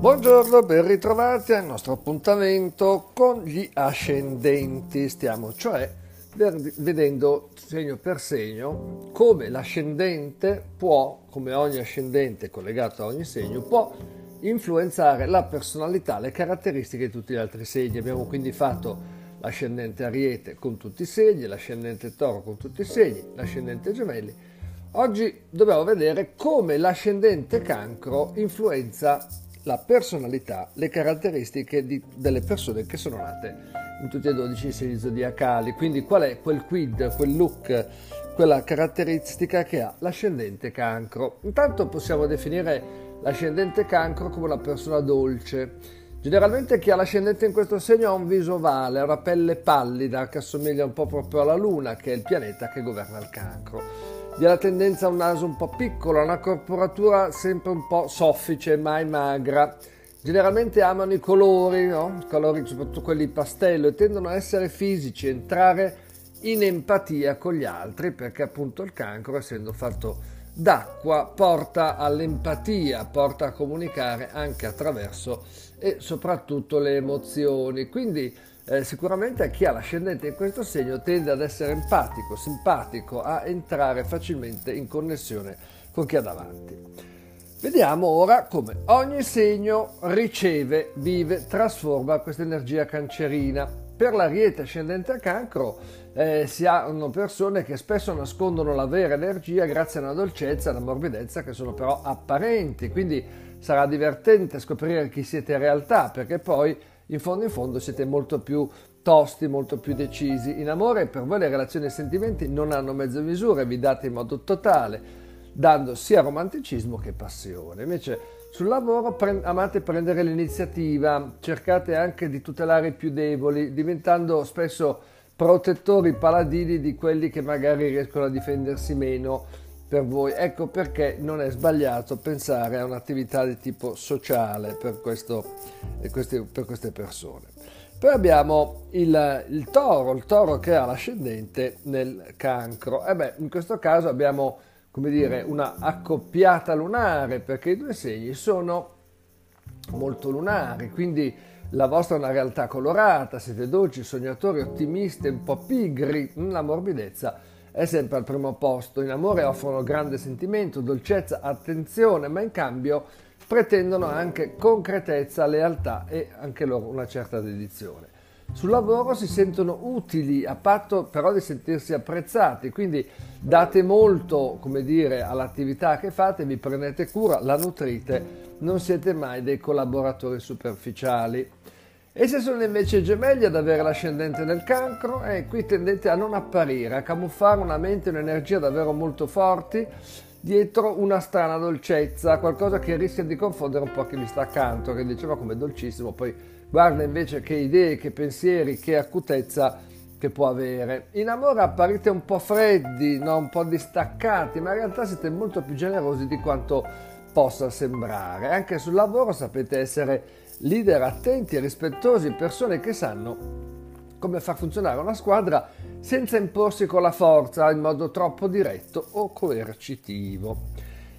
Buongiorno, ben ritrovati al nostro appuntamento con gli ascendenti. Stiamo cioè vedendo segno per segno come l'ascendente può, come ogni ascendente collegato a ogni segno, può influenzare la personalità, le caratteristiche di tutti gli altri segni. Abbiamo quindi fatto l'ascendente ariete con tutti i segni, l'ascendente toro con tutti i segni, l'ascendente gemelli. Oggi dobbiamo vedere come l'ascendente cancro influenza la personalità, le caratteristiche di, delle persone che sono nate in tutti e 12 i segni zodiacali. Quindi qual è quel quid, quel look, quella caratteristica che ha l'ascendente cancro? Intanto possiamo definire l'ascendente cancro come una persona dolce. Generalmente chi ha l'ascendente in questo segno ha un viso ovale, ha una pelle pallida che assomiglia un po' proprio alla luna, che è il pianeta che governa il cancro vi ha la tendenza a un naso un po' piccolo, una corporatura sempre un po' soffice, mai magra. Generalmente amano i colori, no? colori soprattutto quelli pastello, e tendono a essere fisici, entrare in empatia con gli altri, perché appunto il cancro, essendo fatto d'acqua, porta all'empatia, porta a comunicare anche attraverso e soprattutto le emozioni. Quindi eh, sicuramente chi ha l'ascendente in questo segno tende ad essere empatico, simpatico, a entrare facilmente in connessione con chi ha davanti. Vediamo ora come ogni segno riceve, vive, trasforma questa energia cancerina. Per l'ariete ascendente a cancro eh, si hanno persone che spesso nascondono la vera energia grazie a una dolcezza e una morbidezza che sono però apparenti, quindi sarà divertente scoprire chi siete in realtà perché poi in fondo in fondo siete molto più tosti, molto più decisi. In amore per voi le relazioni e i sentimenti non hanno mezzo misure, vi date in modo totale, dando sia romanticismo che passione. Invece sul lavoro pre- amate prendere l'iniziativa, cercate anche di tutelare i più deboli, diventando spesso protettori paladini di quelli che magari riescono a difendersi meno per voi. Ecco perché non è sbagliato pensare a un'attività di tipo sociale per, questo, per queste persone. Poi abbiamo il, il, toro, il toro che ha l'ascendente nel cancro. E beh, in questo caso abbiamo, come dire, una accoppiata lunare, perché i due segni sono molto lunari, quindi la vostra è una realtà colorata, siete dolci, sognatori, ottimisti, un po' pigri, la morbidezza è sempre al primo posto. In amore offrono grande sentimento, dolcezza, attenzione, ma in cambio pretendono anche concretezza, lealtà e anche loro una certa dedizione. Sul lavoro si sentono utili a patto però di sentirsi apprezzati, quindi date molto, come dire, all'attività che fate, vi prendete cura, la nutrite, non siete mai dei collaboratori superficiali. E se sono invece gemelli ad avere l'ascendente del cancro, eh, qui tendete a non apparire, a camuffare una mente e un'energia davvero molto forti dietro una strana dolcezza, qualcosa che rischia di confondere un po' chi vi sta accanto, che diceva come dolcissimo, poi guarda invece che idee, che pensieri, che acutezza che può avere. In amore apparite un po' freddi, no? un po' distaccati, ma in realtà siete molto più generosi di quanto possa sembrare. Anche sul lavoro sapete essere leader attenti e rispettosi, persone che sanno come far funzionare una squadra senza imporsi con la forza in modo troppo diretto o coercitivo.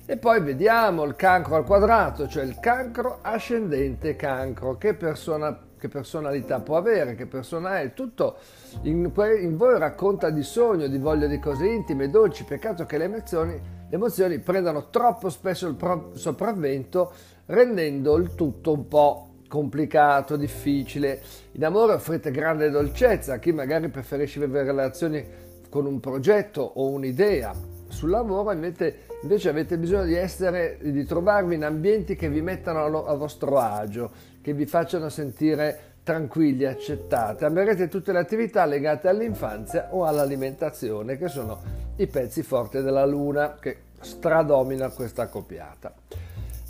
E poi vediamo il cancro al quadrato, cioè il cancro ascendente cancro, che, persona, che personalità può avere, che persona è, tutto in, in voi racconta di sogno, di voglia di cose intime, dolci, peccato che le emozioni, le emozioni prendano troppo spesso il pro, sopravvento, rendendo il tutto un po' complicato, difficile. In amore offrite grande dolcezza a chi magari preferisce vivere relazioni con un progetto o un'idea. Sul lavoro invece, invece avete bisogno di, essere, di trovarvi in ambienti che vi mettano a vostro agio, che vi facciano sentire tranquilli, accettate. Amerete tutte le attività legate all'infanzia o all'alimentazione, che sono i pezzi forti della luna che stradomina questa accoppiata.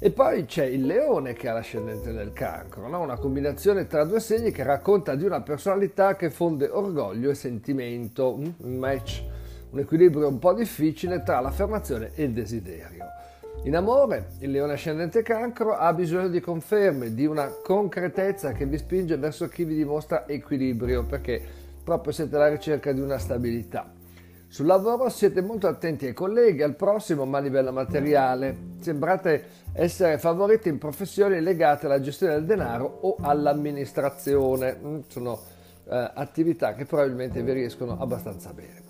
E poi c'è il leone che ha l'ascendente del cancro, no? una combinazione tra due segni che racconta di una personalità che fonde orgoglio e sentimento, mm? un match, un equilibrio un po' difficile tra l'affermazione e il desiderio. In amore, il leone ascendente cancro ha bisogno di conferme, di una concretezza che vi spinge verso chi vi dimostra equilibrio, perché proprio siete alla ricerca di una stabilità. Sul lavoro siete molto attenti ai colleghi, al prossimo, ma a livello materiale. Sembrate essere favoriti in professioni legate alla gestione del denaro o all'amministrazione. Mm, sono eh, attività che probabilmente vi riescono abbastanza bene.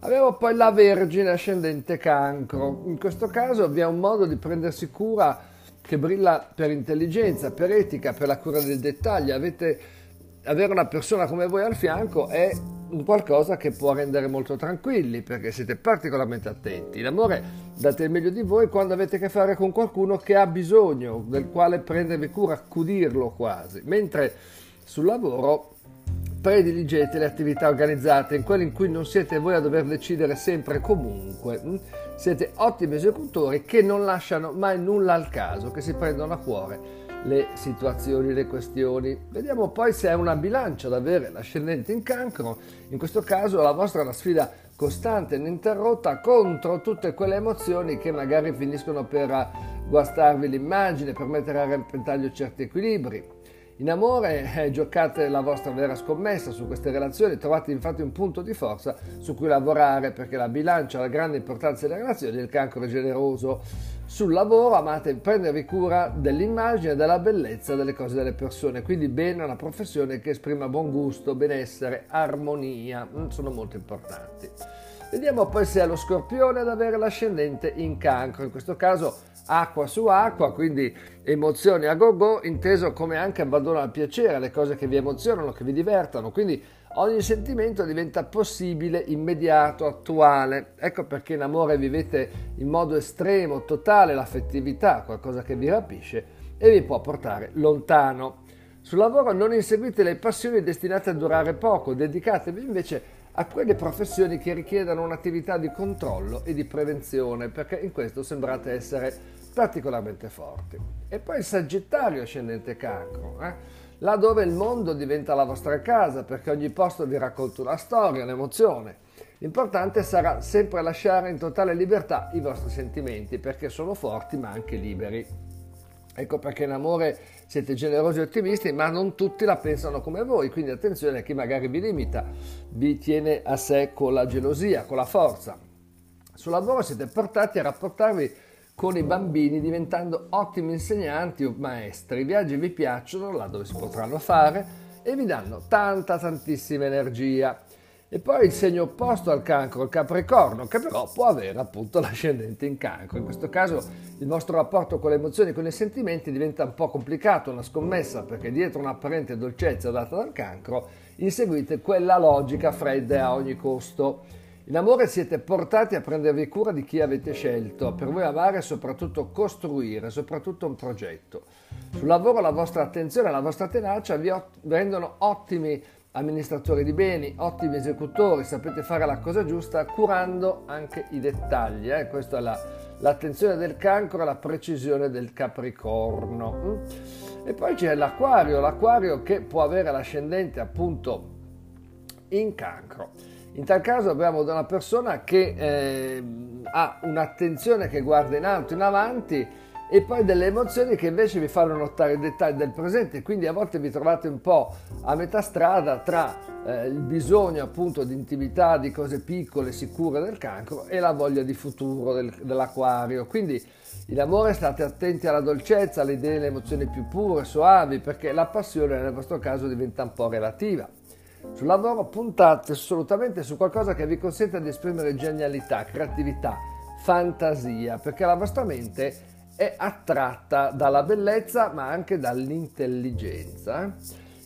Abbiamo poi la Vergine ascendente cancro. In questo caso vi è un modo di prendersi cura che brilla per intelligenza, per etica, per la cura del dettaglio. Avete, avere una persona come voi al fianco è un qualcosa che può rendere molto tranquilli perché siete particolarmente attenti. In amore date il meglio di voi quando avete a che fare con qualcuno che ha bisogno, del quale prendervi cura, accudirlo quasi. Mentre sul lavoro prediligete le attività organizzate, in quelle in cui non siete voi a dover decidere sempre e comunque. Siete ottimi esecutori che non lasciano mai nulla al caso, che si prendono a cuore le situazioni, le questioni. Vediamo poi se è una bilancia da avere l'ascendente in cancro. In questo caso la vostra è una sfida costante ininterrotta contro tutte quelle emozioni che magari finiscono per guastarvi l'immagine, per mettere a repentaglio certi equilibri. In amore eh, giocate la vostra vera scommessa su queste relazioni, trovate infatti un punto di forza su cui lavorare perché la bilancia la grande importanza delle relazioni, il cancro è generoso. Sul lavoro amate prendervi cura dell'immagine e della bellezza delle cose delle persone, quindi bene una professione che esprima buon gusto, benessere, armonia, mm, sono molto importanti. Vediamo poi se è lo scorpione ad avere l'ascendente in cancro, in questo caso acqua su acqua, quindi emozioni a go go, inteso come anche abbandono al piacere, le cose che vi emozionano, che vi divertono, quindi ogni sentimento diventa possibile, immediato, attuale. Ecco perché in amore vivete in modo estremo, totale l'affettività, qualcosa che vi rapisce e vi può portare lontano. Sul lavoro non inseguite le passioni destinate a durare poco, dedicatevi invece a quelle professioni che richiedono un'attività di controllo e di prevenzione, perché in questo sembrate essere particolarmente forti. E poi il Sagittario ascendente cancro, eh? là dove il mondo diventa la vostra casa, perché ogni posto vi racconta una storia, un'emozione. L'importante sarà sempre lasciare in totale libertà i vostri sentimenti, perché sono forti ma anche liberi. Ecco perché in amore siete generosi e ottimisti, ma non tutti la pensano come voi, quindi attenzione a chi magari vi limita, vi tiene a sé con la gelosia, con la forza. Sul lavoro siete portati a rapportarvi con i bambini diventando ottimi insegnanti o maestri. I viaggi vi piacciono, là dove si potranno fare, e vi danno tanta, tantissima energia. E poi il segno opposto al cancro, il capricorno, che però può avere appunto l'ascendente in cancro. In questo caso il vostro rapporto con le emozioni e con i sentimenti diventa un po' complicato, una scommessa, perché dietro un'apparente dolcezza data dal cancro inseguite quella logica fredda a ogni costo. In amore siete portati a prendervi cura di chi avete scelto, per voi amare e soprattutto costruire, soprattutto un progetto. Sul lavoro la vostra attenzione e la vostra tenacia vi rendono ottimi amministratori di beni, ottimi esecutori, sapete fare la cosa giusta curando anche i dettagli. Eh? Questa è la, l'attenzione del cancro e la precisione del capricorno. Mm? E poi c'è l'acquario, l'acquario che può avere l'ascendente appunto in cancro. In tal caso abbiamo una persona che eh, ha un'attenzione che guarda in alto, in avanti, e poi delle emozioni che invece vi fanno notare i dettagli del presente, quindi a volte vi trovate un po' a metà strada tra eh, il bisogno appunto di intimità, di cose piccole, sicure del cancro e la voglia di futuro del, dell'acquario. Quindi in amore state attenti alla dolcezza, alle idee alle emozioni più pure, soavi, perché la passione nel vostro caso diventa un po' relativa. Sul lavoro puntate assolutamente su qualcosa che vi consenta di esprimere genialità, creatività, fantasia, perché la vostra mente è attratta dalla bellezza ma anche dall'intelligenza.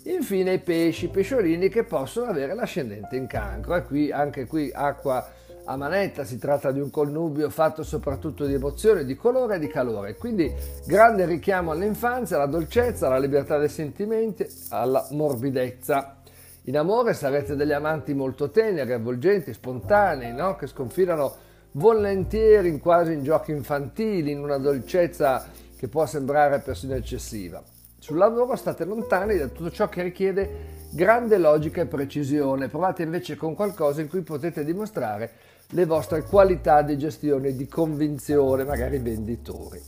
Infine i pesci, i pesciolini che possono avere l'ascendente in cancro. E qui, anche qui acqua a manetta, si tratta di un connubio fatto soprattutto di emozione, di colore e di calore. Quindi grande richiamo all'infanzia, alla dolcezza, alla libertà dei sentimenti, alla morbidezza. In amore sarete degli amanti molto teneri, avvolgenti, spontanei, no? che sconfinano volentieri quasi in giochi infantili, in una dolcezza che può sembrare persino eccessiva. Sul lavoro state lontani da tutto ciò che richiede grande logica e precisione, provate invece con qualcosa in cui potete dimostrare le vostre qualità di gestione e di convinzione, magari venditori.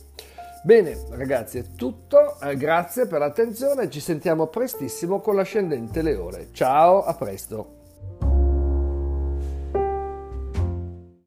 Bene ragazzi è tutto, eh, grazie per l'attenzione, ci sentiamo prestissimo con l'ascendente Leone. Ciao, a presto!